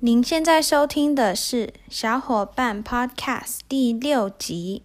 您现在收听的是小伙伴 Podcast 第六集。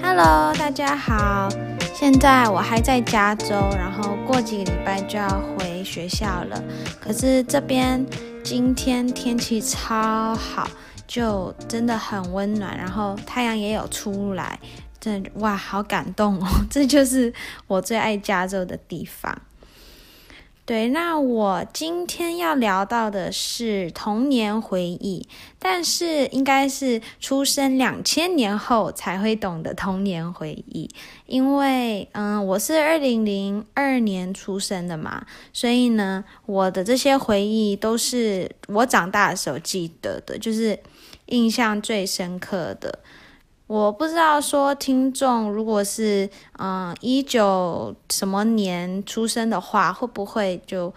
Hello，大家好，现在我还在加州，然后过几个礼拜就要回学校了。可是这边。今天天气超好，就真的很温暖，然后太阳也有出来，真的哇，好感动哦！这就是我最爱加州的地方。对，那我今天要聊到的是童年回忆，但是应该是出生两千年后才会懂的童年回忆，因为嗯，我是二零零二年出生的嘛，所以呢，我的这些回忆都是我长大的时候记得的，就是印象最深刻的。我不知道说听众如果是嗯一九什么年出生的话，会不会就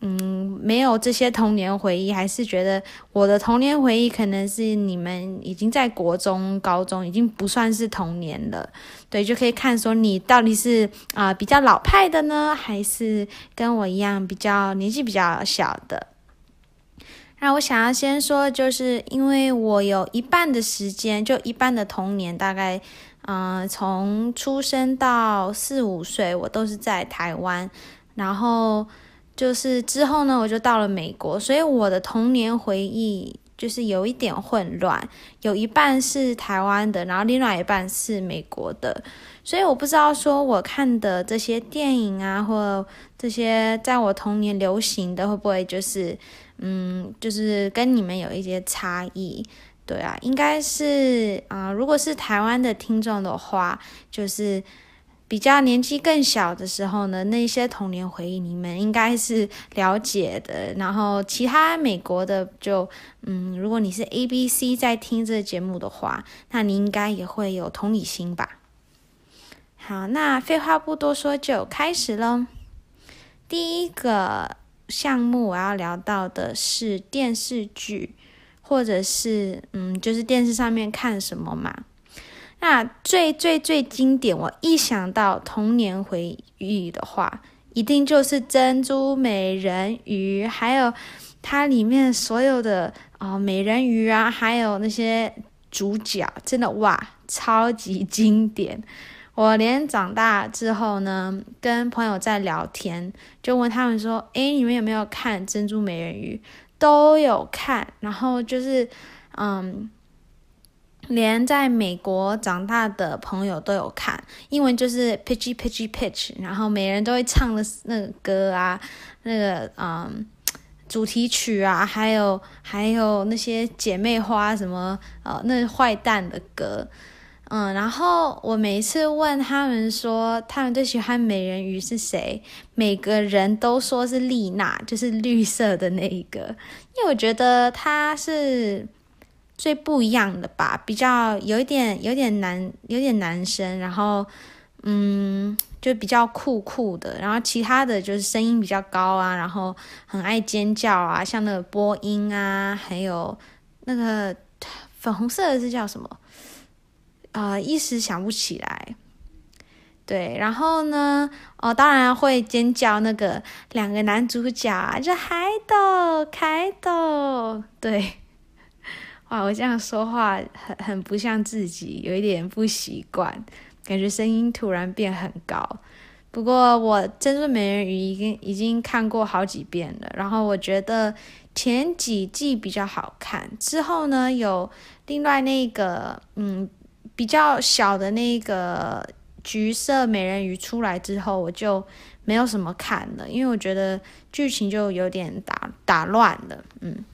嗯没有这些童年回忆？还是觉得我的童年回忆可能是你们已经在国中、高中，已经不算是童年了？对，就可以看说你到底是啊、比较老派的呢，还是跟我一样比较年纪比较小的？那我想要先说，就是因为我有一半的时间，就一半的童年，大概，嗯、从出生到四五岁，我都是在台湾，然后就是之后呢，我就到了美国，所以我的童年回忆就是有一点混乱，有一半是台湾的，然后另外一半是美国的，所以我不知道说我看的这些电影啊，或这些在我童年流行的，会不会就是。嗯，就是跟你们有一些差异，对啊，应该是啊、如果是台湾的听众的话，就是比较年纪更小的时候呢，那些童年回忆你们应该是了解的。然后其他美国的就，嗯，如果你是 ABC 在听这个节目的话，那你应该也会有同理心吧。好，那废话不多说，就开始喽。第一个。项目我要聊到的是电视剧，或者是嗯，就是电视上面看什么嘛。那最最最经典，我一想到童年回忆的话，一定就是《珍珠美人鱼》，还有它里面所有的啊美人鱼啊，还有那些主角，真的哇，超级经典。我连长大之后呢，跟朋友在聊天，就问他们说：“诶，你们有没有看《珍珠美人鱼》？”都有看，然后就是，嗯，连在美国长大的朋友都有看，英文就是 Pitchy Pitchy Pitch，然后每人都会唱的那个歌啊，那个嗯主题曲啊，还有还有那些姐妹花什么呃那坏蛋的歌。嗯，然后我每一次问他们说他们最喜欢美人鱼是谁，每个人都说是丽娜，就是绿色的那一个，因为我觉得她是最不一样的吧，比较有一点有点男有点男生，然后嗯，就比较酷酷的，然后其他的就是声音比较高啊，然后很爱尖叫啊，像那个波音啊，还有那个粉红色的是叫什么？啊、一时想不起来。对，然后呢，哦，当然会尖叫。那个两个男主角啊，就海斗、凯斗。对，哇，我这样说话很很不像自己，有一点不习惯，感觉声音突然变很高。不过我《珍珠美人鱼》已经已经看过好几遍了，然后我觉得前几季比较好看，之后呢有另外那个嗯。比较小的那个橘色美人鱼出来之后，我就没有什么看了，因为我觉得剧情就有点打打乱了，嗯。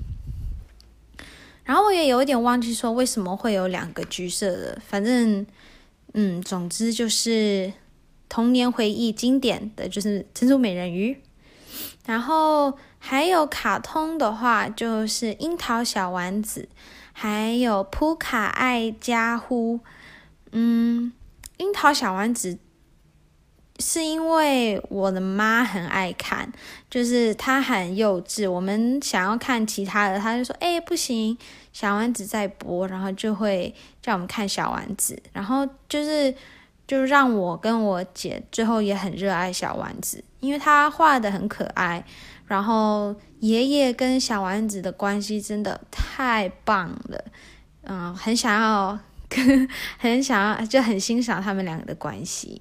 然后我也有一点忘记说为什么会有两个橘色的，反正，嗯，总之就是童年回忆经典的就是珍珠美人鱼，然后还有卡通的话就是樱桃小丸子。还有扑卡爱加呼，嗯，樱桃小丸子，是因为我的妈很爱看，就是她很幼稚。我们想要看其他的，她就说：“哎，不行，小丸子在播。”然后就会叫我们看小丸子。然后就是，就让我跟我姐最后也很热爱小丸子，因为她画的很可爱。然后爷爷跟小丸子的关系真的太棒了，嗯，很想要，很想要，就很欣赏他们两个的关系。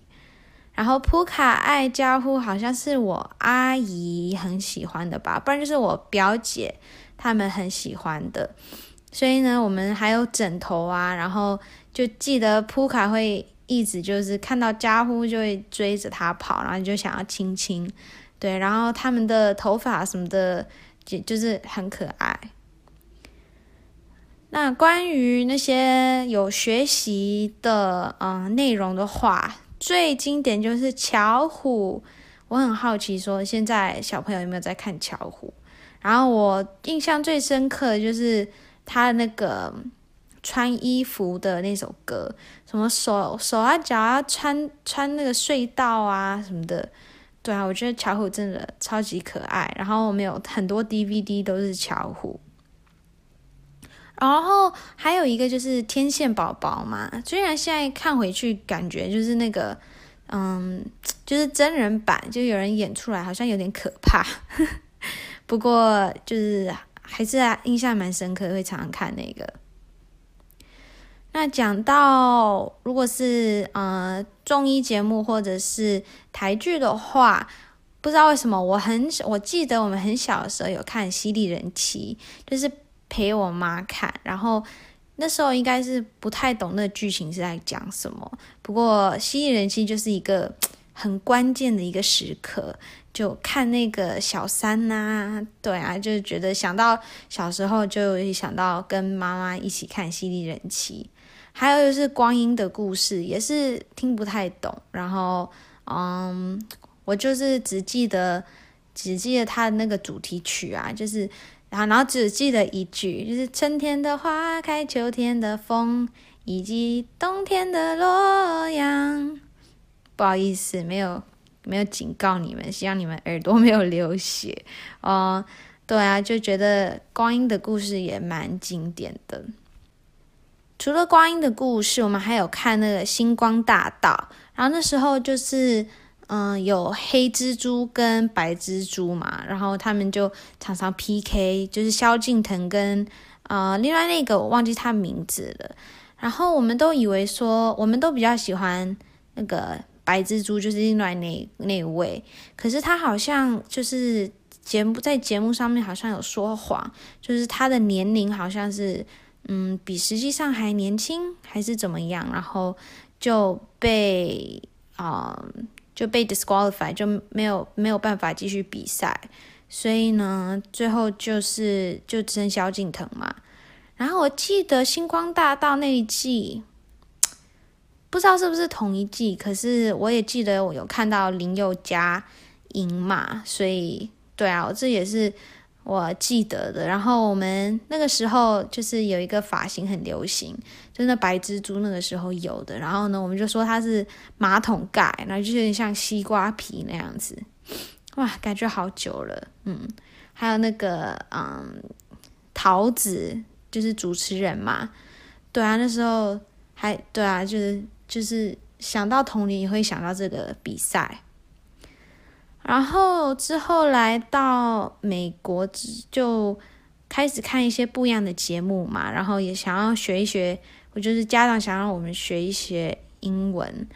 然后扑卡爱家户好像是我阿姨很喜欢的吧，不然就是我表姐他们很喜欢的。所以呢，我们还有枕头啊，然后就记得扑卡会一直就是看到家户就会追着他跑，然后就想要亲亲。对，然后他们的头发什么的就就是很可爱。那关于那些有学习的嗯、内容的话。最经典就是巧虎，我很好奇，说现在小朋友有没有在看巧虎？然后我印象最深刻的就是他的那个穿衣服的那首歌，什么手手啊脚啊穿穿那个隧道啊什么的，对啊，我觉得巧虎真的超级可爱。然后我们有很多 DVD 都是巧虎。然后还有一个就是天线宝宝嘛，虽然现在看回去感觉就是那个，嗯，就是真人版，就有人演出来好像有点可怕，不过就是还是印象蛮深刻，会常常看那个。那讲到如果是呃综艺节目或者是台剧的话，不知道为什么我很我记得我们很小的时候有看《犀利人妻》，就是。陪我妈看，然后那时候应该是不太懂那剧情是在讲什么。不过《犀利人妻》就是一个很关键的一个时刻，就看那个小三呐、对啊，就是觉得想到小时候就想到跟妈妈一起看《犀利人妻》，还有就是光阴的故事，也是听不太懂。然后，嗯，我就是只记得只记得他的那个主题曲啊，就是。然后，只记得一句，就是春天的花开，秋天的风，以及冬天的洛阳。不好意思，没有没有警告你们，希望你们耳朵没有流血哦。对啊，就觉得光阴的故事也蛮经典的。除了光阴的故事，我们还有看那个星光大道，然后那时候就是。嗯，有黑蜘蛛跟白蜘蛛嘛，然后他们就常常 PK，就是萧敬腾跟呃另外那个我忘记他名字了。然后我们都以为说，我们都比较喜欢那个白蜘蛛，就是另外那那位。可是他好像就是节目在节目上面好像有说谎，就是他的年龄好像是嗯比实际上还年轻，还是怎么样，然后就被啊。就被 disqualify，就没有没有办法继续比赛，所以呢，最后就是就只剩萧敬腾嘛。然后我记得星光大道那一季，不知道是不是同一季，可是我也记得我有看到林宥嘉赢嘛，所以对啊，我这也是。我记得的，然后我们那个时候就是有一个发型很流行，就是那白蜘蛛那个时候有的，然后呢，我们就说它是马桶盖，然后就有点像西瓜皮那样子，哇，感觉好久了，嗯，还有那个嗯桃子就是主持人嘛，对啊，那时候还对啊，就是就是想到童年也会想到这个比赛。然后之后来到美国，就开始看一些不一样的节目嘛，然后也想要学一学，我就是家长想让我们学一学英文，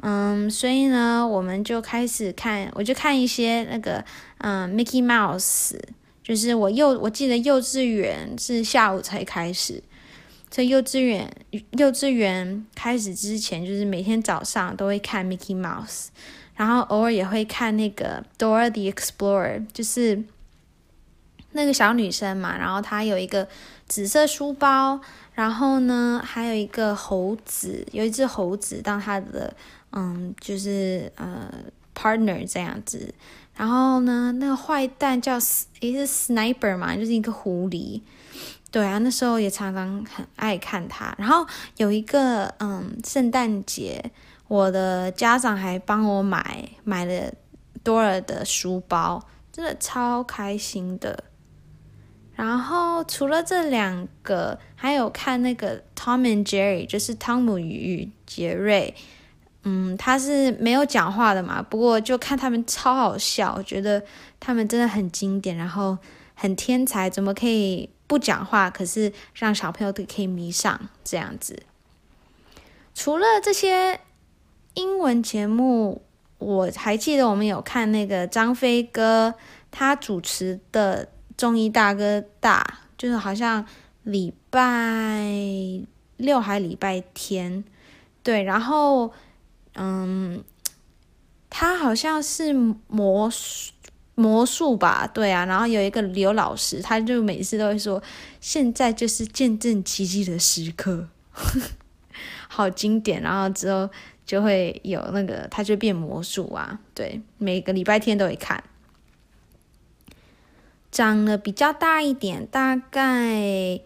嗯，所以呢，我们就开始看，我就看一些那个，嗯，Mickey Mouse，就是我幼我记得幼稚园是下午才开始，在幼稚园幼稚园开始之前，就是每天早上都会看 Mickey Mouse。然后偶尔也会看那个 Dora the Explorer，就是那个小女生嘛，然后她有一个紫色书包，然后呢还有一个猴子，有一只猴子当她的嗯，就是呃 partner 这样子。然后呢，那个坏蛋叫也是 Sniper 嘛，就是一个狐狸。对啊，那时候也常常很爱看他。然后有一个嗯，圣诞节。我的家长还帮我买买了多尔的书包，真的超开心的。然后除了这两个，还有看那个 Tom and Jerry，就是汤姆与杰瑞。嗯，他是没有讲话的嘛，不过就看他们超好笑，我觉得他们真的很经典，然后很天才，怎么可以不讲话，可是让小朋友都可以迷上这样子。除了这些英文节目，我还记得我们有看那个张飞哥他主持的。综艺大哥大就是好像礼拜六还礼拜天，对，然后嗯，他好像是魔术魔术吧，对啊，然后有一个刘老师，他就每次都会说，现在就是见证奇迹的时刻，好经典，然后之后就会有那个他就变魔术啊，对，每个礼拜天都会看。长得比较大一点，大概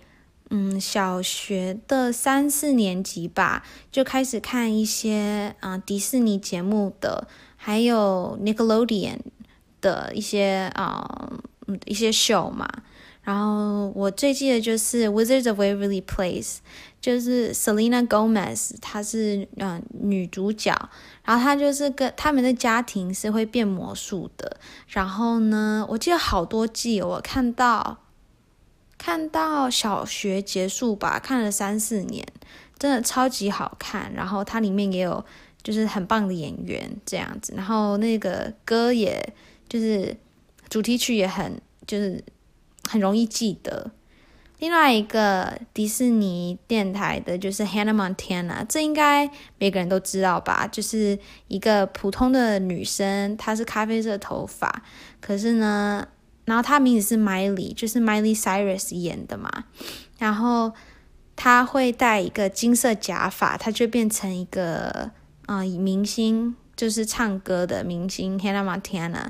嗯小学的三四年级吧，就开始看一些啊、迪士尼节目的，还有 Nickelodeon 的一些啊、呃、一些 show 嘛。然后我最记得就是《Wizards of Waverly Place》，就是 Selena Gomez，她是嗯、女主角，然后她就是跟他们的家庭是会变魔术的。然后呢，我记得好多季，我看到看到小学结束吧，看了三四年，真的超级好看。然后它里面也有就是很棒的演员这样子，然后那个歌也就是主题曲也很就是。很容易记得。另外一个迪士尼电台的就是 Hannah Montana，这应该每个人都知道吧？就是一个普通的女生，她是咖啡色头发，可是呢，然后她名字是 Miley，就是 Miley Cyrus 演的嘛。然后她会戴一个金色假发，她就变成一个啊、呃、明星，就是唱歌的明星 Hannah Montana。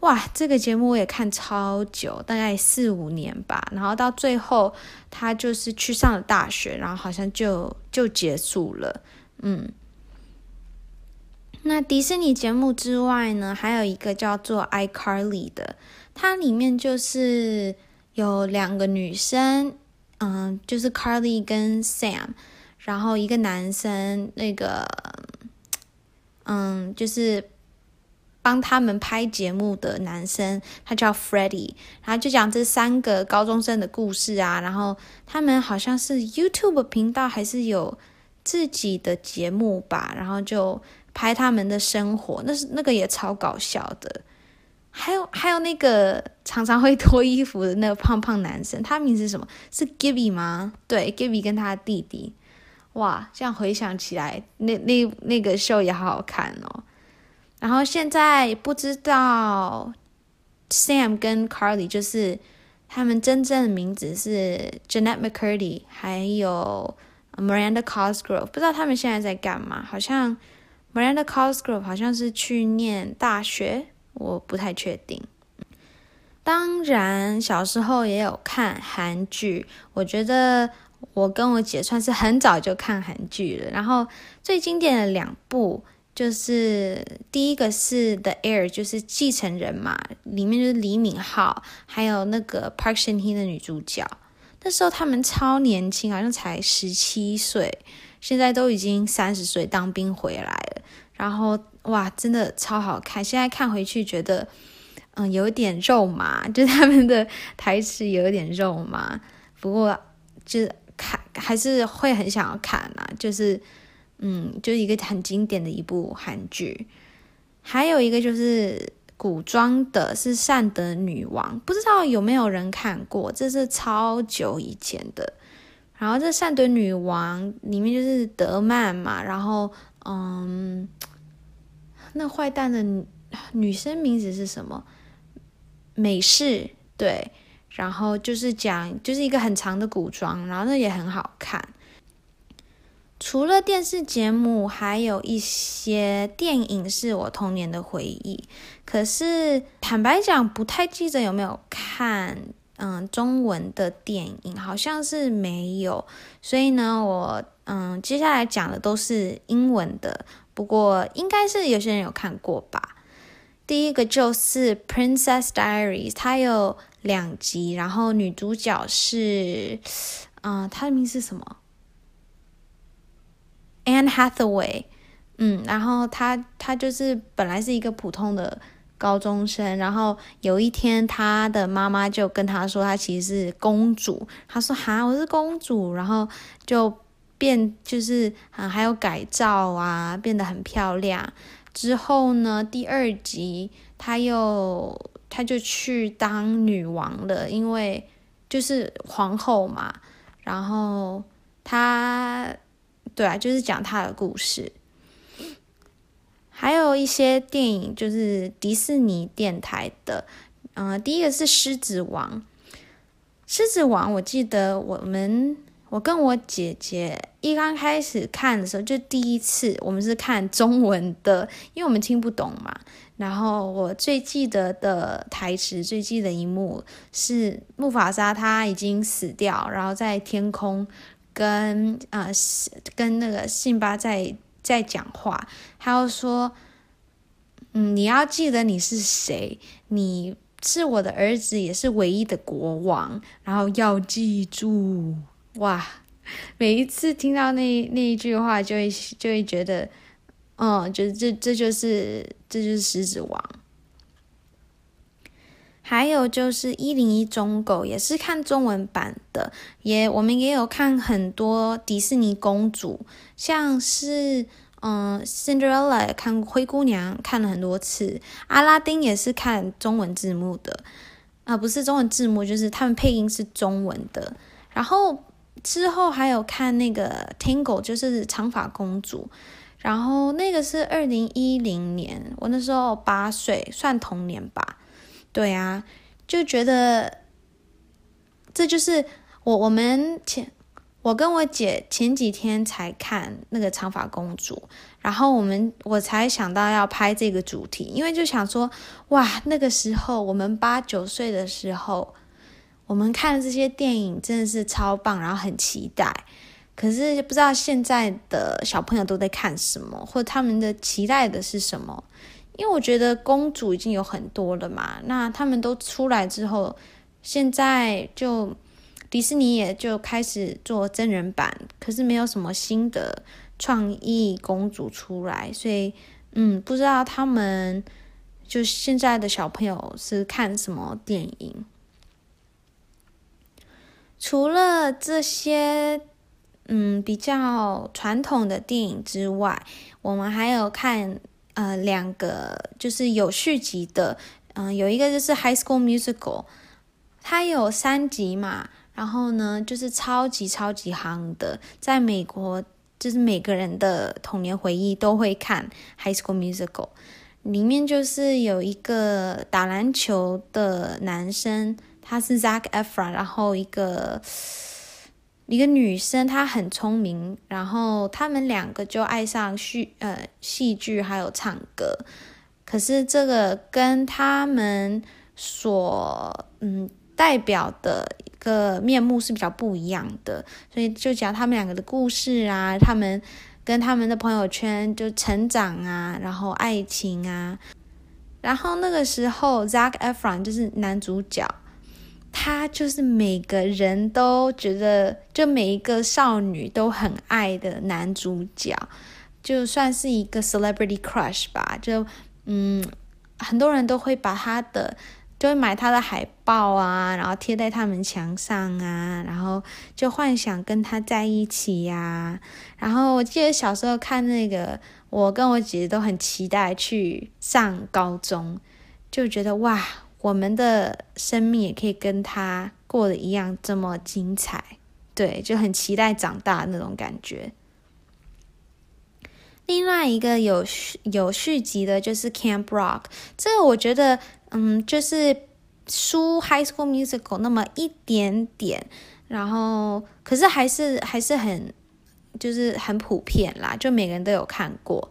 哇，这个节目我也看超久，大概四五年吧。然后到最后，他就是去上了大学，然后好像就就结束了。嗯，那迪士尼节目之外呢，还有一个叫做《iCarly》的，它里面就是有两个女生，嗯，就是 Carly 跟 Sam，然后一个男生，那个，嗯，就是。帮他们拍节目的男生，他叫 Freddie，然后就讲这三个高中生的故事啊，然后他们好像是 YouTube 频道还是有自己的节目吧，然后就拍他们的生活，那是那个也超搞笑的。还有还有那个常常会脱衣服的那个胖胖男生，他名字是什么？是 Gibby 吗？对，Gibby 跟他的弟弟。哇，这样回想起来，那那那个秀也好好看哦。然后现在不知道 Sam 跟 Carly 就是他们真正的名字是 Jennette McCurdy，还有 Miranda Cosgrove，不知道他们现在在干嘛？好像 Miranda Cosgrove 好像是去念大学，我不太确定。当然，小时候也有看韩剧，我觉得我跟我姐算是很早就看韩剧了。然后最经典的两部。就是第一个是《The Heir》，就是继承人嘛，里面就是李敏镐，还有那个 Park Shin Hye 的女主角。那时候他们超年轻，好像才十七岁，现在都已经三十岁，当兵回来了。然后哇，真的超好看。现在看回去觉得，嗯，有点肉麻，就是他们的台词有点肉麻。不过就是看还是会很想要看啊，就是。嗯，就是一个很经典的一部韩剧，还有一个就是古装的，是《善德女王》，不知道有没有人看过？这是超久以前的。然后这《善德女王》里面就是德曼嘛，然后嗯，那坏蛋的女生名字是什么？美式，对，然后就是讲就是一个很长的古装，然后那也很好看。除了电视节目，还有一些电影是我童年的回忆。可是坦白讲，不太记得有没有看嗯中文的电影，好像是没有。所以呢，我嗯，接下来讲的都是英文的，不过应该是有些人有看过吧。第一个就是《Princess Diaries》，它有两集，然后女主角是，嗯，她的名字是什么？Anne Hathaway。嗯，然后她她就是本来是一个普通的。高中生，然后有一天，他的妈妈就跟他说，他其实是公主。他说：“哈，我是公主。”然后就变，就是啊，还有改造啊，变得很漂亮。之后呢，第二集他又他就去当女王了，因为就是皇后嘛。然后他，对啊，就是讲他的故事。还有一些电影就是迪士尼电台的，嗯、第一个是《狮子王》。狮子王，我记得我们我跟我姐姐一刚开始看的时候，就第一次我们是看中文的，因为我们听不懂嘛。然后我最记得的台词，最记得一幕是木法沙他已经死掉，然后在天空跟、呃、跟那个辛巴在。在讲话，他又说：“嗯，你要记得你是谁，你是我的儿子，也是唯一的国王。然后要记住，哇！每一次听到那那一句话，就会就会觉得，嗯，就是这这就是这就是狮子王。还有就是一零一忠狗，也是看中文版的，也我们也有看很多迪士尼公主。”像是嗯，Cinderella 看灰姑娘看了很多次，阿拉丁也是看中文字幕的，啊、不是中文字幕，就是他们配音是中文的。然后之后还有看那个 Tangle，就是长发公主，然后那个是二零一零年，我那时候八岁，算童年吧。对啊，就觉得这就是我我们前。我跟我姐前几天才看那个长发公主，然后我们我才想到要拍这个主题，因为就想说，哇，那个时候我们八九岁的时候，我们看的这些电影真的是超棒，然后很期待。可是不知道现在的小朋友都在看什么，或他们的期待的是什么？因为我觉得公主已经有很多了嘛，那他们都出来之后，现在就。迪士尼也就开始做真人版，可是没有什么新的创意公主出来，所以嗯，不知道他们就现在的小朋友是看什么电影。除了这些嗯比较传统的电影之外，我们还有看呃两个就是有续集的，嗯、有一个就是《High School Musical》，它有三集嘛。然后呢，就是超级超级夯的，在美国，就是每个人的童年回忆都会看《High School Musical》，里面就是有一个打篮球的男生，他是 Zac Efron，然后一个一个女生，她很聪明，然后他们两个就爱上戏呃戏剧还有唱歌，可是这个跟他们所嗯代表的一。个面目是比较不一样的，所以就讲他们两个的故事啊，他们跟他们的朋友圈就成长啊，然后爱情啊，然后那个时候 Zac Efron 就是男主角，他就是每个人都觉得，就每一个少女都很爱的男主角，就算是一个 celebrity crush 吧，就嗯，很多人都会把他的。就会买他的海报啊，然后贴在他们墙上啊，然后就幻想跟他在一起呀、然后我记得小时候看那个，我跟我姐姐都很期待去上高中，就觉得哇，我们的生命也可以跟他过得一样这么精彩。对，就很期待长大那种感觉。另外一个有续有续集的就是《Camp Rock》，这个我觉得。嗯，就是输《High School Musical》那么一点点，然后可是还是还是很就是很普遍啦，就每个人都有看过。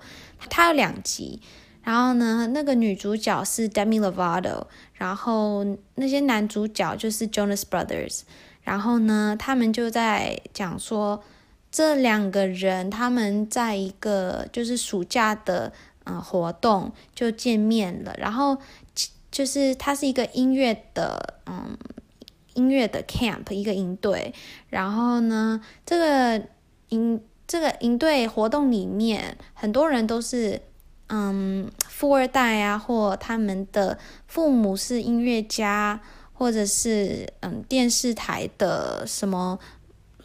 它有两集，然后呢，那个女主角是 Demi Lovato，然后那些男主角就是 Jonas Brothers，然后呢，他们就在讲说这两个人他们在一个就是暑假的嗯、活动就见面了，然后就是他是一个音乐的嗯音乐的 camp 一个营队，然后呢这个营这个营队活动里面很多人都是嗯富二代啊，或他们的父母是音乐家，或者是嗯电视台的什么。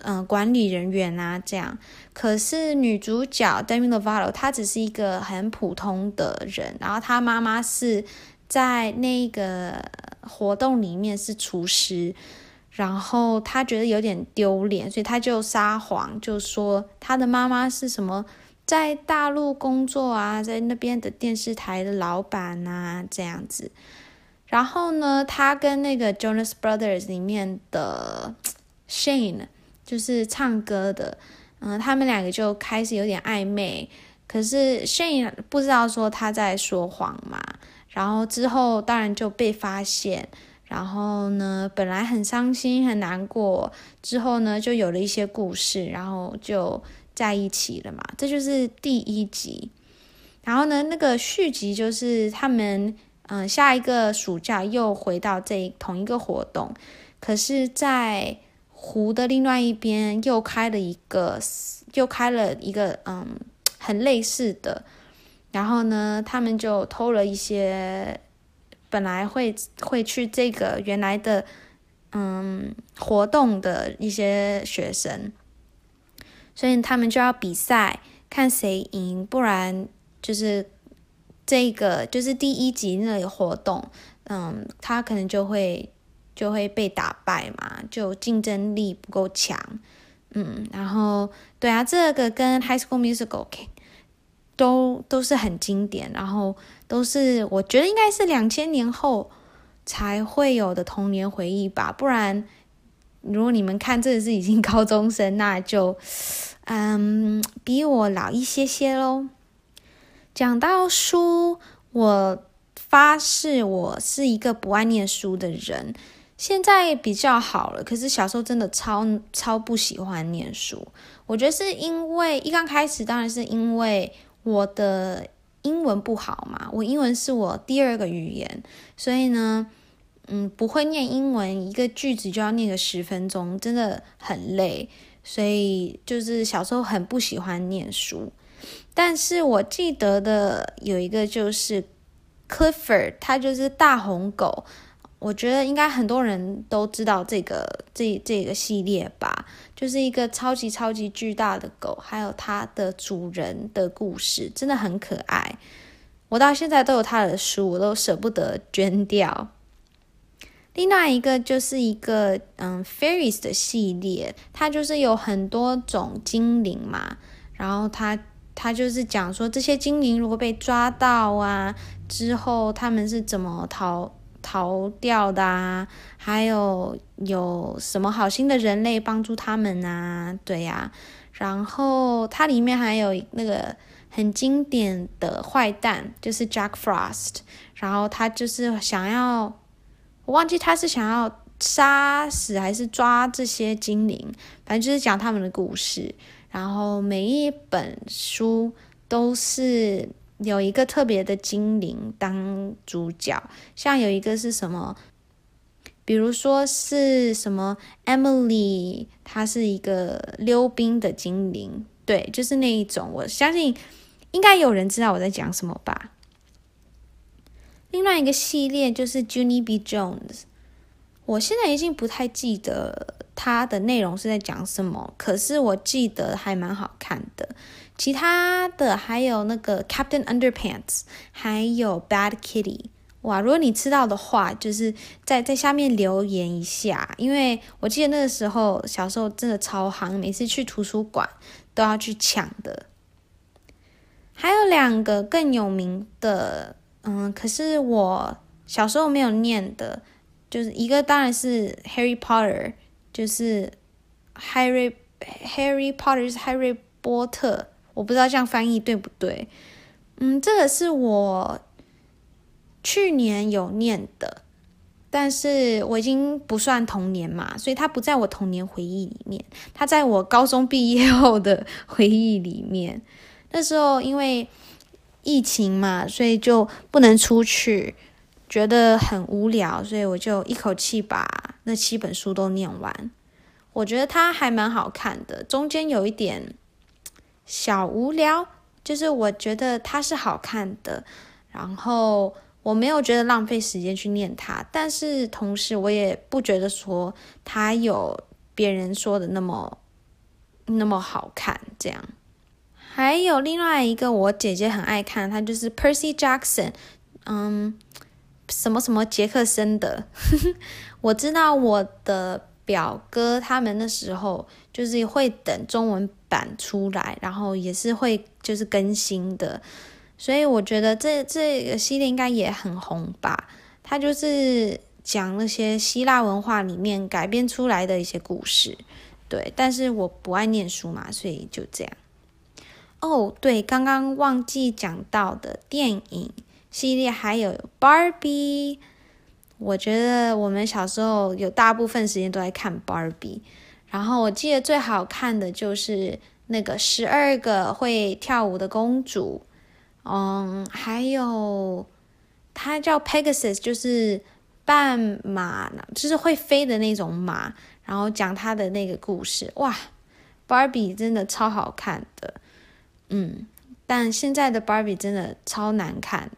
嗯、管理人员啊，这样。可是女主角 Demi Lovato 她只是一个很普通的人，然后她妈妈是在那个活动里面是厨师，然后她觉得有点丢脸，所以她就撒谎，就说她的妈妈是什么在大陆工作啊，在那边的电视台的老板啊，这样子。然后呢，他跟那个 Jonas Brothers 里面的 Shane。就是唱歌的，嗯，他们两个就开始有点暧昧，可是 Shane 不知道说他在说谎嘛，然后之后当然就被发现，然后呢，本来很伤心很难过，之后呢就有了一些故事，然后就在一起了嘛，这就是第一集，然后呢，那个续集就是他们嗯下一个暑假又回到这同一个活动，可是，在湖的另外一边又开了一个，又开了一个，嗯，很类似的。然后呢，他们就偷了一些本来会会去这个原来的，嗯，活动的一些学生，所以他们就要比赛，看谁赢，不然就是这个就是第一集那个活动，嗯，他可能就会。就会被打败嘛，就竞争力不够强，嗯，然后对啊，这个跟《High School Musical》都都是很经典，然后都是我觉得应该是两千年后才会有的童年回忆吧，不然如果你们看这个是已经 高中生，那就嗯比我老一些些喽。讲到书，我发誓我是一个不爱念书的人。现在比较好了，可是小时候真的超超不喜欢念书。我觉得是因为一刚开始，当然是因为我的英文不好嘛，我英文是我第二个语言，所以呢，嗯，不会念英文，一个句子就要念个十分钟，真的很累。所以就是小时候很不喜欢念书。但是我记得的有一个就是 Clifford，他就是大红狗。我觉得应该很多人都知道这个这这个系列吧，就是一个超级超级巨大的狗，还有它的主人的故事，真的很可爱。我到现在都有他的书，我都舍不得捐掉。另外一个就是一个嗯，Fairies 的系列，它就是有很多种精灵嘛，然后它它就是讲说这些精灵如果被抓到啊之后，他们是怎么逃。逃掉的啊，还有有什么好心的人类帮助他们啊？对呀，然后它里面还有那个很经典的坏蛋，就是 Jack Frost，然后他就是想要，我忘记他是想要杀死还是抓这些精灵，反正就是讲他们的故事，然后每一本书都是。有一个特别的精灵当主角，像有一个是什么，比如说是什么 Emily，她是一个溜冰的精灵，对，就是那一种。我相信应该有人知道我在讲什么吧。另外一个系列就是 Junie B. Jones，我现在已经不太记得它的内容是在讲什么，可是我记得还蛮好看的。其他的还有那个 Captain Underpants，还有 Bad Kitty，哇！如果你知道的话，就是在在下面留言一下，因为我记得那个时候小时候真的超夯，每次去图书馆都要去抢的。还有两个更有名的，嗯，可是我小时候没有念的，就是一个当然是 Harry Potter，就是 Harry Harry Potter 是 Harry 波特。我不知道这样翻译对不对？嗯，这个是我去年有念的，但是我已经不算童年嘛，所以它不在我童年回忆里面，它在我高中毕业后的 回忆里面。那时候因为疫情嘛，所以就不能出去，觉得很无聊，所以我就一口气把那七本书都念完。我觉得它还蛮好看的，中间有一点小无聊，就是我觉得它是好看的，然后。我没有觉得浪费时间去念它，但是同时我也不觉得说它有别人说的那么那么好看。这样，还有另外一个我姐姐很爱看，她就是 Percy Jackson，嗯，什么什么杰克森的。我知道我的表哥他们那时候就是会等中文版出来，然后也是会就是更新的。所以我觉得这这个系列应该也很红吧？它就是讲那些希腊文化里面改编出来的一些故事，对。但是我不爱念书嘛，所以就这样。哦，对，刚刚忘记讲到的电影系列还有 Barbie。我觉得我们小时候有大部分时间都在看 Barbie，然后我记得最好看的就是那个十二个会跳舞的公主。嗯，还有它叫 Pegasus，就是半马，就是会飞的那种马。然后讲它的那个故事，哇，Barbie 真的超好看的，嗯，但现在的 Barbie 真的超难看。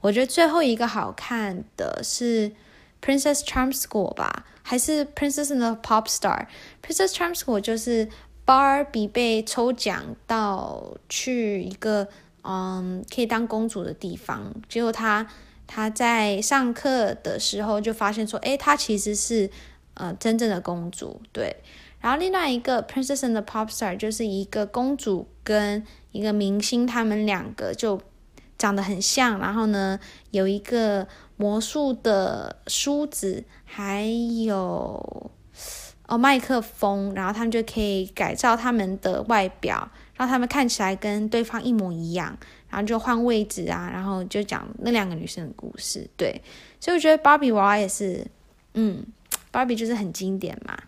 我觉得最后一个好看的是 Princess Charm School 吧，还是 Princess and the Pop Star？Princess Charm School 就是 Barbie 被抽奖到去一个。嗯，可以当公主的地方，结果她她在上课的时候就发现说，诶，她其实是呃真正的公主，对。然后另外一个《Princess and the Pop Star》就是一个公主跟一个明星，他们两个就长得很像，然后呢有一个魔术的梳子，还有哦麦克风，然后他们就可以改造他们的外表。让他们看起来跟对方一模一样，然后就换位置啊，然后就讲那两个女生的故事。对，所以我觉得芭比娃娃也是，嗯，芭比就是很经典嘛。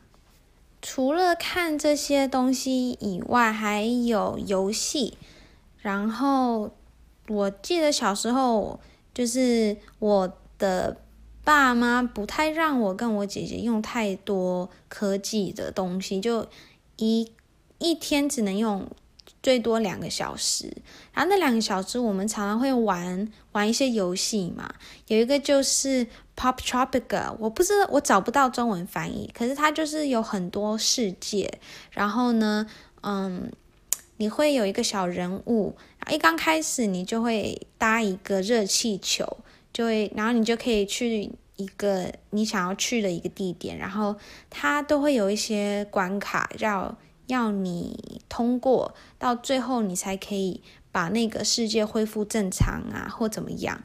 除了看这些东西以外，还有游戏。然后我记得小时候，就是我的爸妈不太让我跟我姐姐用太多科技的东西，就一一天只能用。最多两个小时，然后那两个小时我们常常会玩玩一些游戏嘛。有一个就是 Pop Tropica，我不知道，我找不到中文翻译，可是它就是有很多世界。然后呢，嗯，你会有一个小人物，一刚开始你就会搭一个热气球，就会，然后你就可以去一个你想要去的一个地点，然后它都会有一些关卡要。要你通过到最后，你才可以把那个世界恢复正常啊，或怎么样？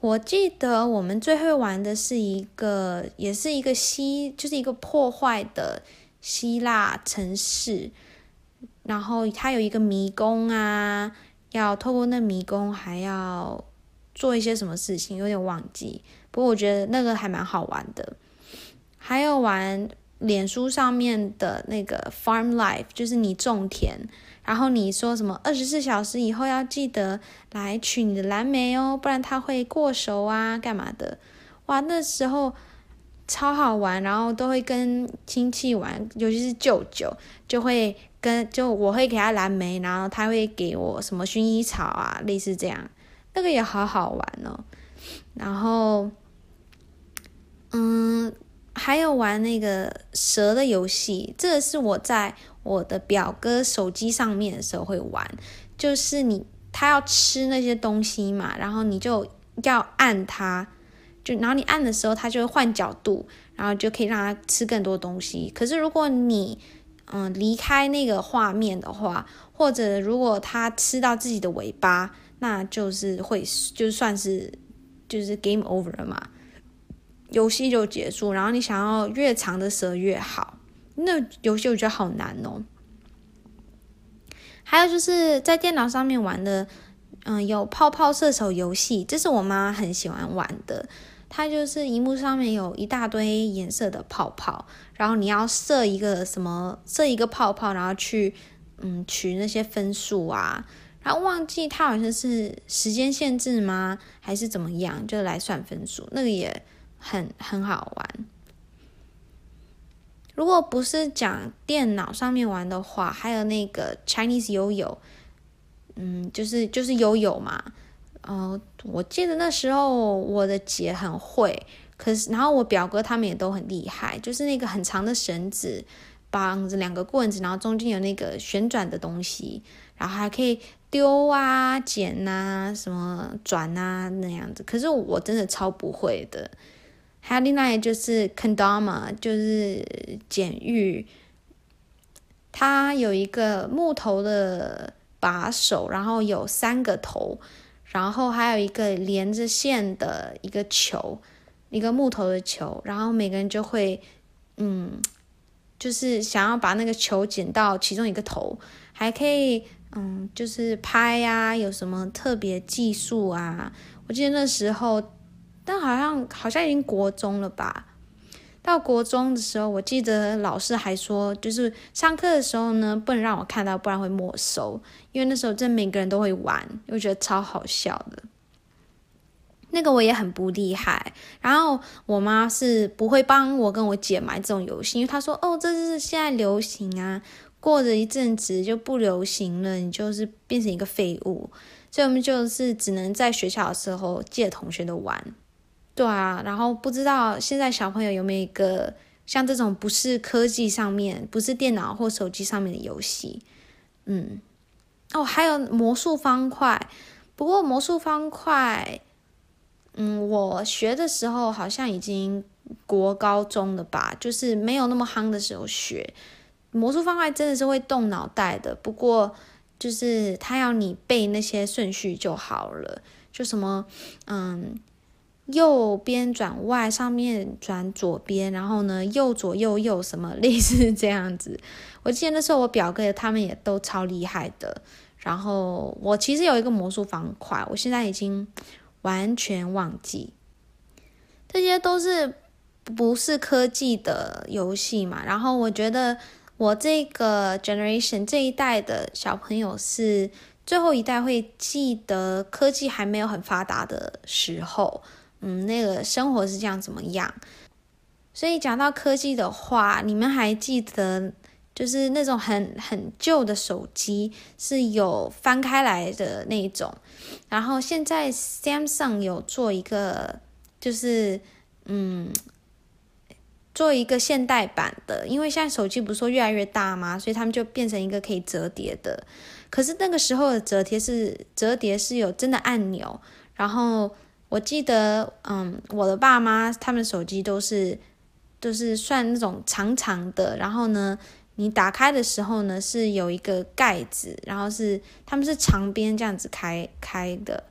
我记得我们最会玩的是一个，也是一个希，就是一个破坏的希腊城市，然后它有一个迷宫啊，要透过那迷宫，还要做一些什么事情，有点忘记。不过我觉得那个还蛮好玩的，还有玩。脸书上面的那个 Farm Life，就是你种田，然后你说什么二十四小时以后要记得来取你的蓝莓哦，不然它会过熟啊，干嘛的？哇，那时候超好玩，然后都会跟亲戚玩，尤其是舅舅，就会跟就我会给他蓝莓，然后他会给我什么薰衣草啊，类似这样，那个也好好玩哦。然后，嗯。还有玩那个蛇的游戏，这个是我在我的表哥手机上面的时候会玩，就是你他要吃那些东西嘛，然后你就要按它，就然后你按的时候，它就会换角度，然后就可以让它吃更多东西。可是如果你嗯离开那个画面的话，或者如果它吃到自己的尾巴，那就是会就算是就是 game over 了嘛。游戏就结束，然后你想要越长的蛇越好。那游戏我觉得好难哦。还有就是在电脑上面玩的，嗯，有泡泡射手游戏，这是我妈很喜欢玩的。它就是荧幕上面有一大堆颜色的泡泡，然后你要设一个什么，设一个泡泡，然后去嗯取那些分数啊。然后忘记它好像是时间限制吗？还是怎么样？就来算分数，那个也很很好玩。如果不是讲电脑上面玩的话，还有那个 Chinese 悠悠，嗯，就是就是悠悠嘛。呃，我记得那时候我的姐很会，可是然后我表哥他们也都很厉害，就是那个很长的绳子绑着两个棍子，然后中间有那个旋转的东西，然后还可以。丢啊，捡啊，什么转啊那样子，可是我真的超不会的。还有另外就是 kendama，就是捡玉，它有一个木头的把手，然后有三个头，然后还有一个连着线的一个球，一个木头的球，然后每个人就会，嗯，就是想要把那个球捡到其中一个头，还可以。嗯，就是拍呀、啊，有什么特别技术啊？我记得那时候，但好像好像已经国中了吧。到国中的时候，我记得老师还说，就是上课的时候呢，不能让我看到，不然会没收。因为那时候真每个人都会玩，我觉得超好笑的。那个我也很不厉害，然后我妈是不会帮我跟我姐买这种游戏，因为她说，哦，这是现在流行啊。过了一阵子就不流行了，你就是变成一个废物，所以我们就是只能在学校的时候借同学的玩。对啊，然后不知道现在小朋友有没有一个像这种不是科技上面，不是电脑或手机上面的游戏。嗯，哦，还有魔术方块，不过魔术方块，嗯，我学的时候好像已经国高中了吧，就是没有那么夯的时候学。魔术方块真的是会动脑袋的，不过就是他要你背那些顺序就好了，就什么嗯，右边转外，上面转左边，然后呢右左右右什么类似这样子。我记得那时候我表哥他们也都超厉害的，然后我其实有一个魔术方块，我现在已经完全忘记，这些都是不是科技的游戏嘛，然后我觉得。我这个 generation 这一代的小朋友是最后一代会记得科技还没有很发达的时候，嗯，那个生活是这样怎么样？所以讲到科技的话，你们还记得就是那种很很旧的手机是有翻开来的那一种，然后现在 Samsung 有做一个就是嗯。做一个现代版的，因为现在手机不是说越来越大吗？所以他们就变成一个可以折叠的。可是那个时候的折叠是折叠是有真的按钮，然后我记得，嗯，我的爸妈他们手机都是都是算那种长长的，然后呢，你打开的时候呢是有一个盖子，然后是他们是长边这样子开开的。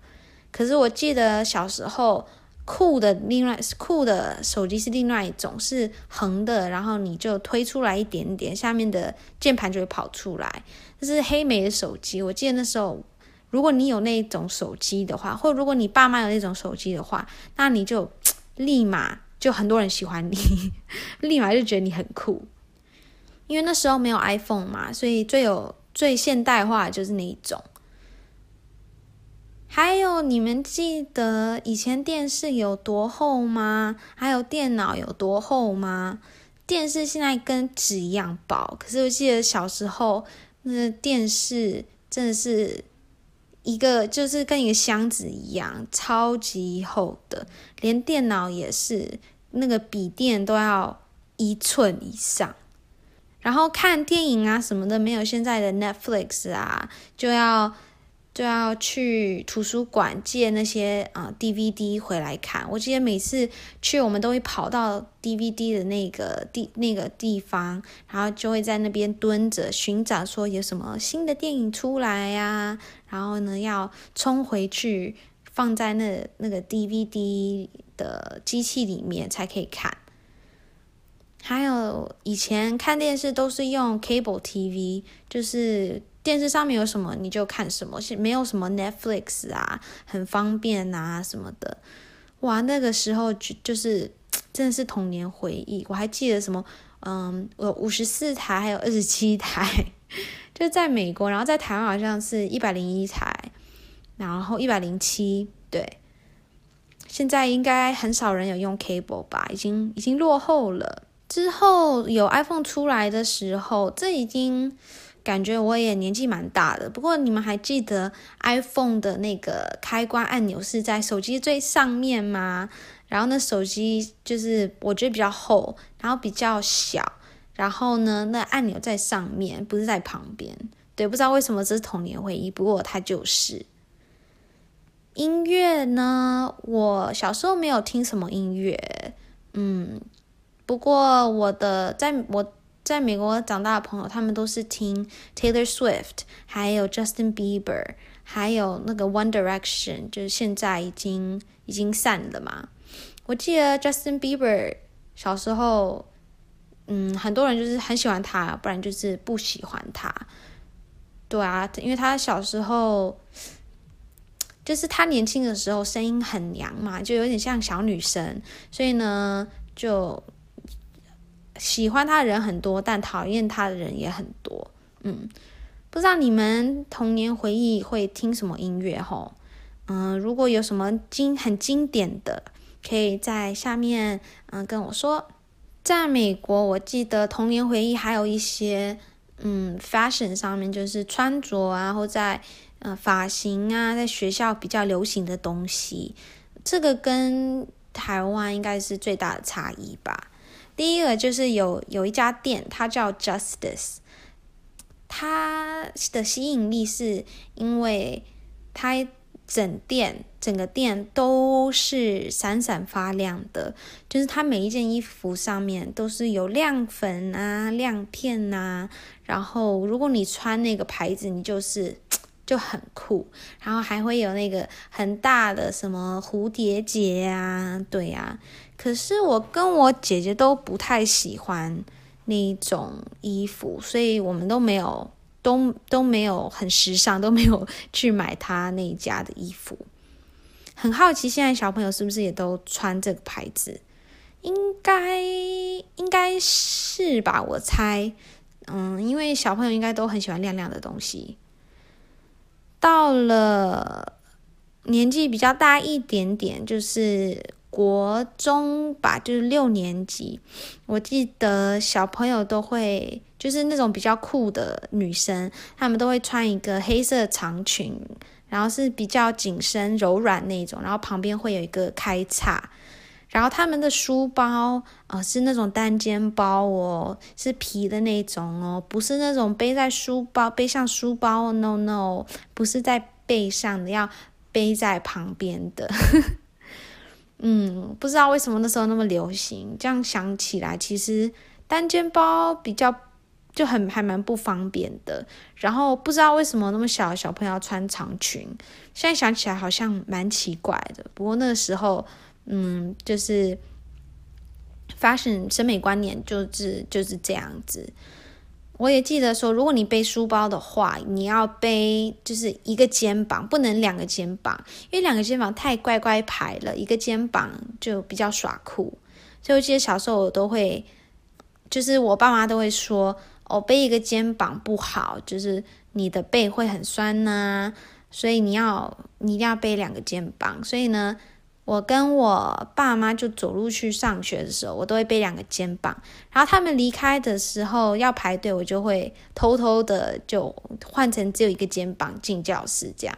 可是我记得小时候。酷的另外酷的手机是另外一种，是横的，然后你就推出来一点点，下面的键盘就会跑出来。这是黑莓的手机，我记得那时候，如果你有那种手机的话，或如果你爸妈有那种手机的话，那你就 立马就很多人喜欢你，立马就觉得你很酷。因为那时候没有 iPhone 嘛，所以最有最现代化就是那一种。还有，你们记得以前电视有多厚吗？还有电脑有多厚吗？电视现在跟纸一样薄，可是我记得小时候那电视真的是一个，就是跟一个箱子一样，超级厚的，连电脑也是，那个笔电都要一寸以上。然后看电影啊什么的，没有现在的 Netflix 啊，就要。就要去图书馆借那些啊、DVD 回来看。我记得每次去，我们都会跑到 DVD 的那个地那个地方，然后就会在那边蹲着寻找，说有什么新的电影出来呀、然后呢，要冲回去放在那那个 DVD 的机器里面才可以看。还有以前看电视都是用 Cable TV，就是。电视上面有什么你就看什么，是没有什么 Netflix 啊，很方便啊什么的。哇，那个时候就就是真的是童年回忆。我还记得什么，嗯，有五十四台，还有二十七台，就在美国，然后在台湾好像是一百零一台，然后一百零七，对。现在应该很少人有用 cable 吧，已经已经落后了。之后有 iPhone 出来的时候，这已经感觉我也年纪蛮大的。不过你们还记得 iPhone 的那个开关按钮是在手机最上面吗？然后呢手机就是我觉得比较厚，然后比较小，然后呢，那按钮在上面，不是在旁边。对，不知道为什么这是童年回忆，不过它就是。音乐呢，我小时候没有听什么音乐，嗯，不过我的在我在美国长大的朋友，他们都是听 Taylor Swift，还有 Justin Bieber，还有那个 One Direction，就是现在已经已经散了嘛。我记得 Justin Bieber 小时候，嗯，很多人就是很喜欢他，不然就是不喜欢他。对啊，因为他小时候。就是他年轻的时候声音很娘嘛，就有点像小女生，所以呢，就喜欢他的人很多，但讨厌他的人也很多。嗯，不知道你们童年回忆会听什么音乐吼？嗯，如果有什么经很经典的，可以在下面嗯跟我说。在美国，我记得童年回忆还有一些嗯 fashion 上面，就是穿着啊，或在。呃，发型啊，在学校比较流行的东西，这个跟台湾应该是最大的差异吧。第一个就是有有一家店，它叫 Justice，它的吸引力是因为它整店整个店都是闪闪发亮的，就是它每一件衣服上面都是有亮粉啊、亮片啊，然后如果你穿那个牌子，你就是。就很酷，然后还会有那个很大的什么蝴蝶结啊，对呀、啊。可是我跟我姐姐都不太喜欢那种衣服，所以我们都没有都都没有很时尚，都没有去买他那一家的衣服。很好奇，现在小朋友是不是也都穿这个牌子？应该应该是吧，我猜。嗯，因为小朋友应该都很喜欢亮亮的东西。到了年纪比较大一点点，就是国中吧，就是六年级。我记得小朋友都会，就是那种比较酷的女生，她们都会穿一个黑色长裙，然后是比较紧身柔软那种，然后旁边会有一个开叉。然后他们的书包，呃，是那种单肩包哦，是皮的那种哦，不是那种背在书包，背上书包，no no，不是在背上的，要背在旁边的。嗯，不知道为什么那时候那么流行。这样想起来，其实单肩包比较就很还蛮不方便的。然后不知道为什么那么小的小朋友要穿长裙，现在想起来好像蛮奇怪的。不过那个时候。嗯，就是 fashion 审美观念就是就是这样子。我也记得说，如果你背书包的话，你要背就是一个肩膀，不能两个肩膀，因为两个肩膀太乖乖牌了，一个肩膀就比较耍酷。所以我记得小时候我都会，就是我爸妈都会说，哦，背一个肩膀不好，就是你的背会很酸呐、所以你要你一定要背两个肩膀。所以呢。我跟我爸妈就走路去上学的时候，我都会背两个肩膀。然后他们离开的时候要排队，我就会偷偷的就换成只有一个肩膀进教室，这样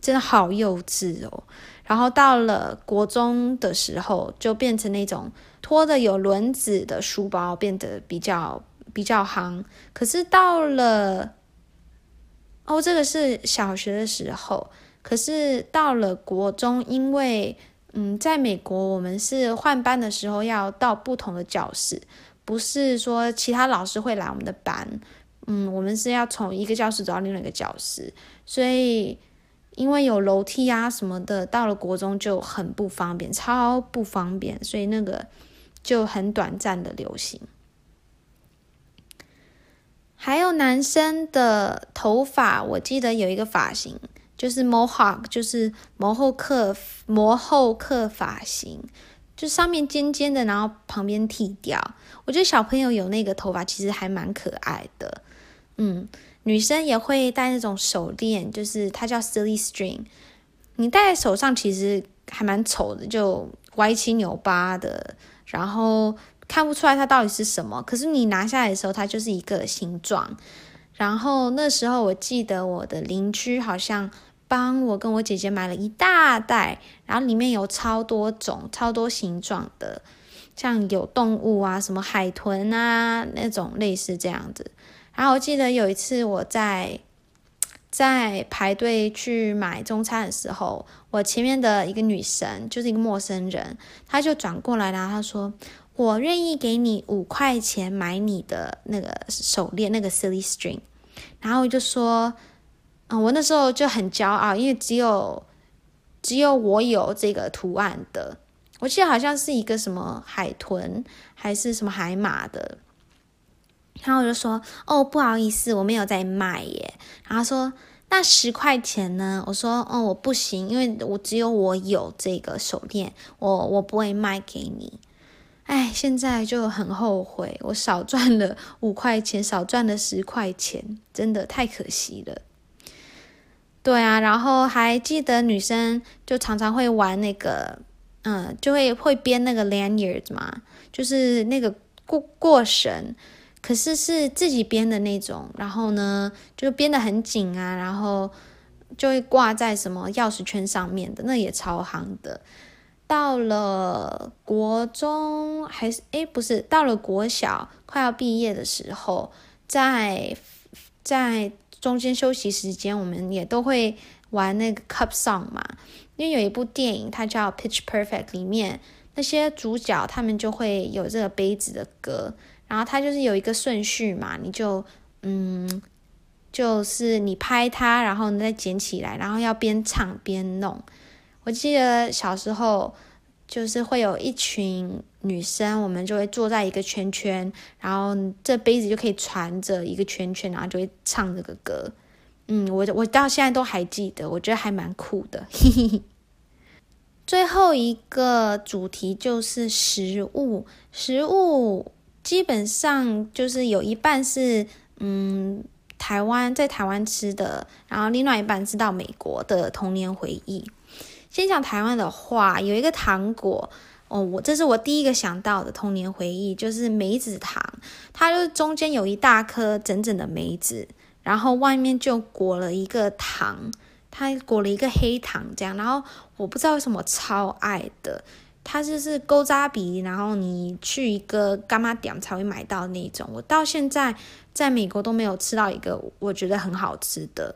真的好幼稚哦。然后到了国中的时候，就变成那种拖的有轮子的书包，变得比较比较夯。可是到了哦，这个是小学的时候。可是到了国中，因为嗯，在美国我们是换班的时候要到不同的教室，不是说其他老师会来我们的班，嗯，我们是要从一个教室走到另外一个教室，所以因为有楼梯啊什么的，到了国中就很不方便，超不方便，所以那个就很短暂的流行。还有男生的头发，我记得有一个发型。就是 Mohawk，就是摩后克摩后克发型，就上面尖尖的，然后旁边剃掉。我觉得小朋友有那个头发其实还蛮可爱的。嗯，女生也会戴那种手链，就是它叫 Silly String，你戴在手上其实还蛮丑的，就歪七扭八的，然后看不出来它到底是什么。可是你拿下来的时候，它就是一个形状。然后那时候我记得我的邻居好像。帮我跟我姐姐买了一大袋，然后里面有超多种、超多形状的，像有动物啊，什么海豚啊那种类似这样子。然后我记得有一次我在在排队去买中餐的时候，我前面的一个女生就是一个陌生人，她就转过来，然后她说：“我愿意给你五块钱买你的那个手链，那个 silly string。”然后我就说。嗯，我那时候就很骄傲，因为只有只有我有这个图案的。我记得好像是一个什么海豚，还是什么海马的。然后我就说：“哦，不好意思，我没有在卖耶。”然后说：“那十块钱呢？”我说：“哦，我不行，因为我只有我有这个手链，我我不会卖给你。”哎，现在就很后悔，我少赚了五块钱，少赚了十块钱，真的太可惜了。对啊，然后还记得女生就常常会玩那个，嗯，就会会编那个 lanyard 嘛，就是那个过过绳，可是是自己编的那种，然后呢就编得很紧啊，然后就会挂在什么钥匙圈上面的，那也超夯的。到了国中还是诶不是，到了国小快要毕业的时候，在在。中间休息时间，我们也都会玩那个 cup song 嘛，因为有一部电影，它叫《Pitch Perfect》，里面那些主角他们就会有这个杯子的歌，然后它就是有一个顺序嘛，你就嗯，就是你拍它，然后你再捡起来，然后要边唱边弄。我记得小时候。就是会有一群女生，我们就会坐在一个圈圈，然后这杯子就可以传着一个圈圈，然后就会唱这个歌。嗯，我我到现在都还记得，我觉得还蛮酷的。最后一个主题就是食物，食物基本上就是有一半是嗯台湾在台湾吃的，然后另外一半是到美国的童年回忆。先讲台湾的话，有一个糖果哦，我这是我第一个想到的童年回忆，就是梅子糖。它就是中间有一大颗整整的梅子，然后外面就裹了一个糖，它裹了一个黑糖这样。然后我不知道为什么超爱的，它就是勾扎鼻，然后你去一个干妈店才会买到那种。我到现在在美国都没有吃到一个我觉得很好吃的。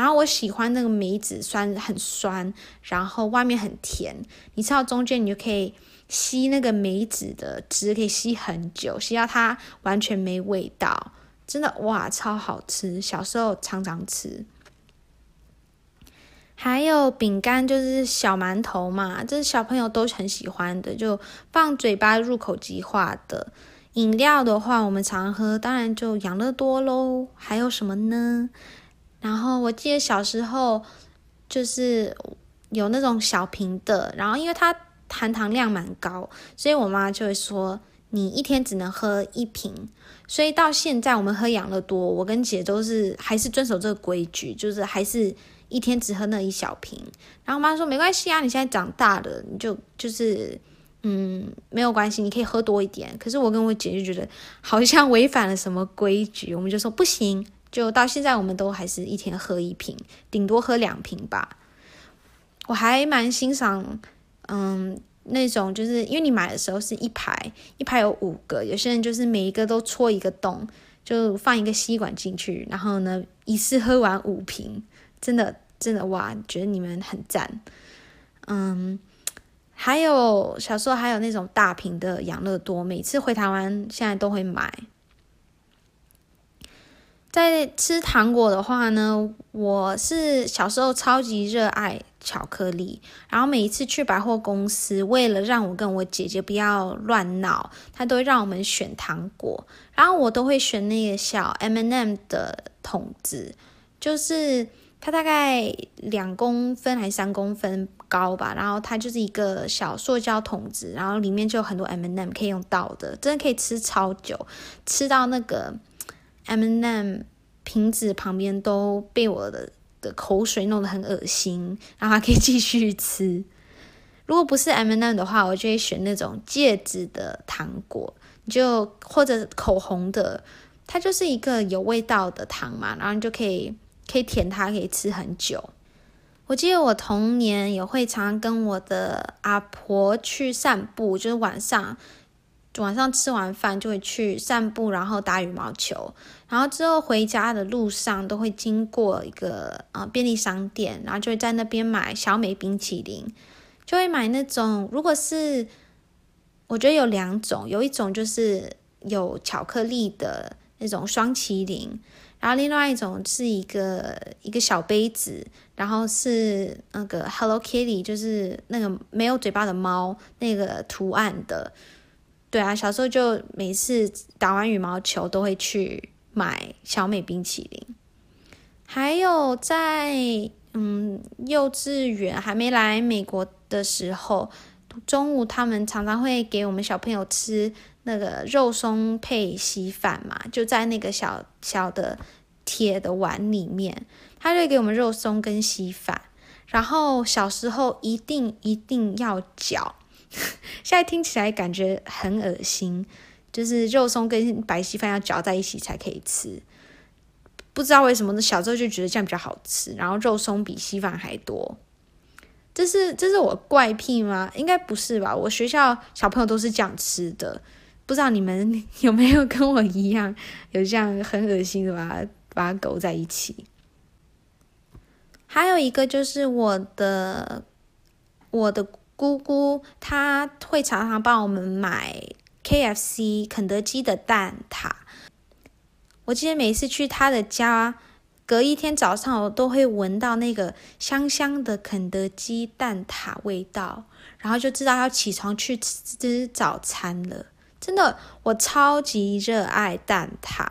然后我喜欢那个梅子酸，很酸，然后外面很甜。你吃到中间，你就可以吸那个梅子的汁，可以吸很久，吸到它完全没味道，真的哇，超好吃！小时候常常吃。还有饼干，就是小馒头嘛，这是小朋友都很喜欢的，就放嘴巴入口即化的。饮料的话，我们常喝，当然就养乐多喽。还有什么呢？然后我记得小时候就是有那种小瓶的，然后因为它含糖量蛮高，所以我妈就会说你一天只能喝一瓶。所以到现在我们喝养乐多，我跟姐都是还是遵守这个规矩，就是还是一天只喝那一小瓶。然后我妈说没关系啊，你现在长大了，你就就是嗯没有关系，你可以喝多一点。可是我跟我姐就觉得好像违反了什么规矩，我们就说不行。就到现在，我们都还是一天喝一瓶，顶多喝两瓶吧。我还蛮欣赏，嗯，那种就是因为你买的时候是一排，一排有五个，有些人就是每一个都戳一个洞，就放一个吸管进去，然后呢，一次喝完五瓶，真的真的哇，觉得你们很赞。嗯，还有小时候还有那种大瓶的养乐多，每次回台湾现在都会买。在吃糖果的话呢，我是小时候超级热爱巧克力，然后每一次去百货公司，为了让我跟我姐姐不要乱闹，她都会让我们选糖果，然后我都会选那个小 M&M 的桶子，就是它大概两公分还是三公分高吧，然后它就是一个小塑胶桶子，然后里面就有很多 M&M 可以用倒的，真的可以吃超久，吃到那个 M&M 瓶子旁边都被我的的口水弄得很恶心，然后还可以继续吃。如果不是 M&M 的话，我就会选那种戒指的糖果，就或者口红的，它就是一个有味道的糖嘛，然后你就可以。可以舔它，可以吃很久。我记得我童年也会常跟我的阿婆去散步，就是晚上晚上吃完饭就会去散步，然后打羽毛球。然后之后回家的路上都会经过一个呃便利商店，然后就会在那边买小美冰淇淋，就会买那种。如果是我觉得有两种，有一种就是有巧克力的那种双麒麟。然后另外一种是一个一个小杯子，然后是那个 Hello Kitty，就是那个没有嘴巴的猫那个图案的。对啊，小时候就每次打完羽毛球都会去买小美冰淇淋。还有在嗯幼稚园还没来美国的时候，中午他们常常会给我们小朋友吃。那个肉松配稀饭嘛，就在那个小小的铁的碗里面，他就给我们肉松跟稀饭。然后小时候一定一定要搅，现在听起来感觉很恶心，就是肉松跟白稀饭要搅在一起才可以吃。不知道为什么，小时候就觉得这样比较好吃，然后肉松比稀饭还多。这是这是我怪癖吗？应该不是吧？我学校小朋友都是这样吃的。不知道你们有没有跟我一样，有这样很恶心的把它把它勾在一起。还有一个就是我的我的姑姑，她会常常帮我们买 KFC 肯德基的蛋挞。我记得每次去她的家，隔一天早上我都会闻到那个香香的肯德基蛋挞味道，然后就知道要起床去吃早餐了。真的，我超级热爱蛋挞，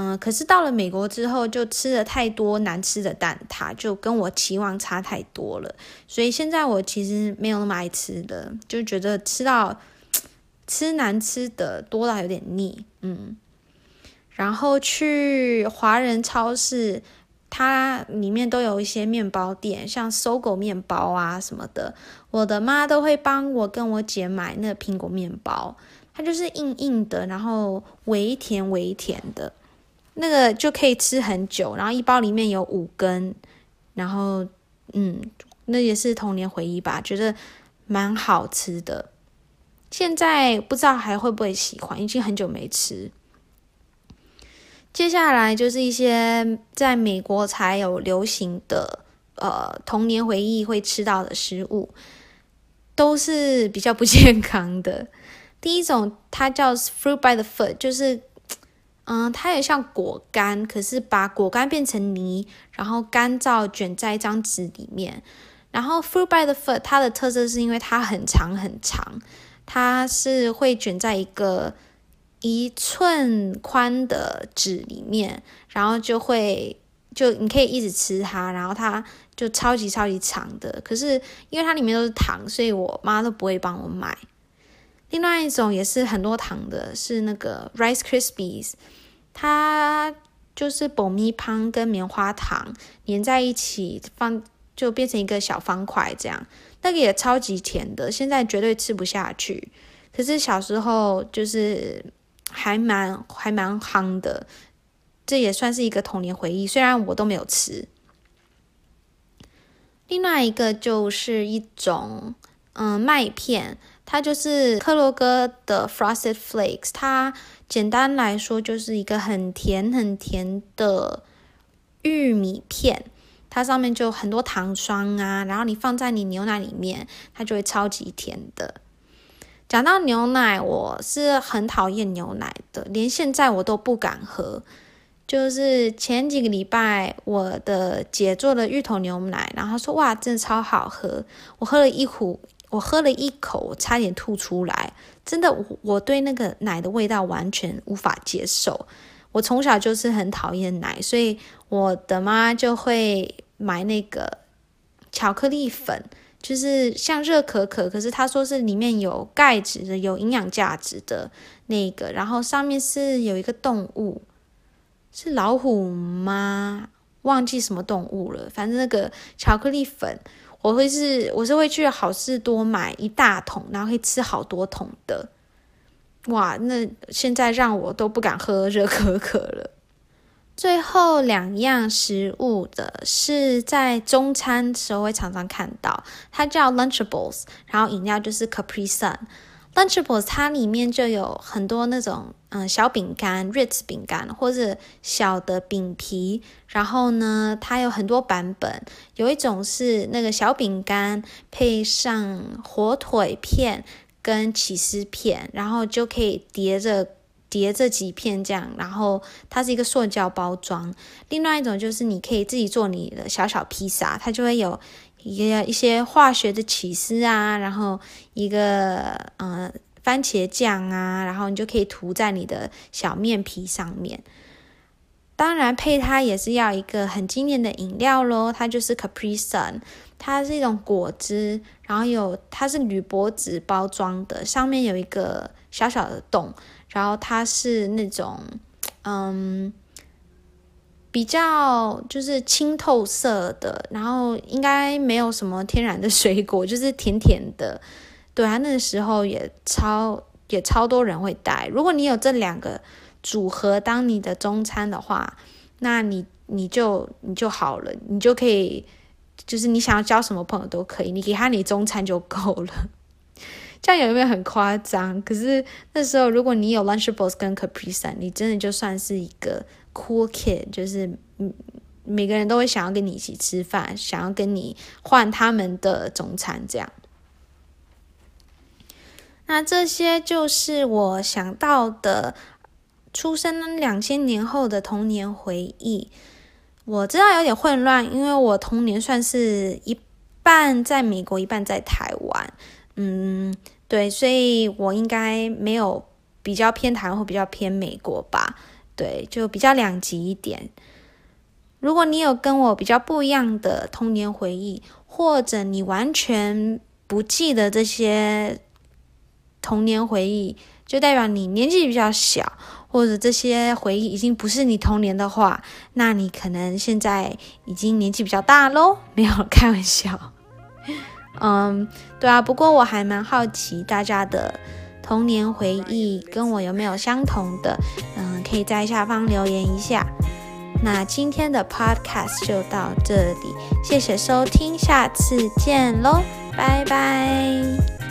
嗯，可是到了美国之后，就吃了太多难吃的蛋挞，就跟我期望差太多了，所以现在我其实没有那么爱吃的，就觉得吃到吃难吃的多到有点腻，嗯。然后去华人超市，它里面都有一些面包店，像搜狗面包啊什么的，我的妈都会帮我跟我姐买那苹果面包。它就是硬硬的，然后微甜微甜的，那个就可以吃很久。然后一包里面有五根，然后嗯，那也是童年回忆吧，觉得蛮好吃的。现在不知道还会不会喜欢，已经很久没吃。接下来就是一些在美国才有流行的呃童年回忆会吃到的食物，都是比较不健康的。第一种它叫 fruit by the foot，就是，嗯，它也像果干，可是把果干变成泥，然后干燥卷在一张纸里面。然后 fruit by the foot 它的特色是因为它很长很长，它是会卷在一个一寸宽的纸里面，然后就会就你可以一直吃它，然后它就超级超级长的。可是因为它里面都是糖，所以我妈都不会帮我买。另外一种也是很多糖的，是那个 Rice Krispies，它就是爆米花跟棉花糖粘在一起放，就变成一个小方块这样。那个也超级甜的，现在绝对吃不下去。可是小时候就是还蛮还蛮夯的，这也算是一个童年回忆。虽然我都没有吃。另外一个就是一种嗯麦片。它就是克洛哥的 Frosted Flakes，它简单来说就是一个很甜很甜的玉米片，它上面就很多糖霜啊，然后你放在你牛奶里面，它就会超级甜的。讲到牛奶，我是很讨厌牛奶的，连现在我都不敢喝。就是前几个礼拜，我的姐做的芋头牛奶，然后说哇，真的超好喝，我喝了一壶。我喝了一口，我差点吐出来。真的，我对那个奶的味道完全无法接受。我从小就是很讨厌奶，所以我的妈就会买那个巧克力粉，就是像热可可，可是他说是里面有钙质的，有营养价值的那个，然后上面是有一个动物，是老虎吗？忘记什么动物了。反正那个巧克力粉，我会是我是会去好事多买一大桶，然后会吃好多桶的。哇，那现在让我都不敢喝热可可了。最后两样食物的是在中餐时候会常常看到，它叫 Lunchables，然后饮料就是 Capri Sun。Lunchables 它里面就有很多那种嗯小饼干，Ritz 饼干或者小的饼皮，然后呢它有很多版本，有一种是那个小饼干配上火腿片跟起司片，然后就可以叠着。叠这几片这样，然后它是一个塑胶包装。另外一种就是你可以自己做你的小小披萨，它就会有一个一些化学的起司啊，然后一个呃番茄酱啊，然后你就可以涂在你的小面皮上面。当然配它也是要一个很经典的饮料咯，它就是 Capri Sun，它是一种果汁，然后有它是铝箔纸包装的，上面有一个小小的洞。然后它是那种，嗯，比较就是清透色的，然后应该没有什么天然的水果，就是甜甜的。对啊，那个时候也超也超多人会带。如果你有这两个组合当你的中餐的话，那你你就你就好了，你就可以，就是你想要交什么朋友都可以，你给他你中餐就够了。这样有没有很夸张？可是那时候，如果你有 Lunchables 跟 Capri Sun，你真的就算是一个 cool kid，就是嗯，每个人都会想要跟你一起吃饭，想要跟你换他们的中餐这样。那这些就是我想到的出生两千年后的童年回忆。我知道有点混乱，因为我童年算是一半在美国，一半在台湾。嗯，对，所以我应该没有比较偏台湾或比较偏美国吧？对，就比较两极一点。如果你有跟我比较不一样的童年回忆，或者你完全不记得这些童年回忆，就代表你年纪比较小，或者这些回忆已经不是你童年的话，那你可能现在已经年纪比较大喽。没有，开玩笑。嗯，对啊，不过我还蛮好奇大家的童年回忆跟我有没有相同的，嗯，可以在下方留言一下。那今天的 podcast 就到这里，谢谢收听，下次见喽，拜拜。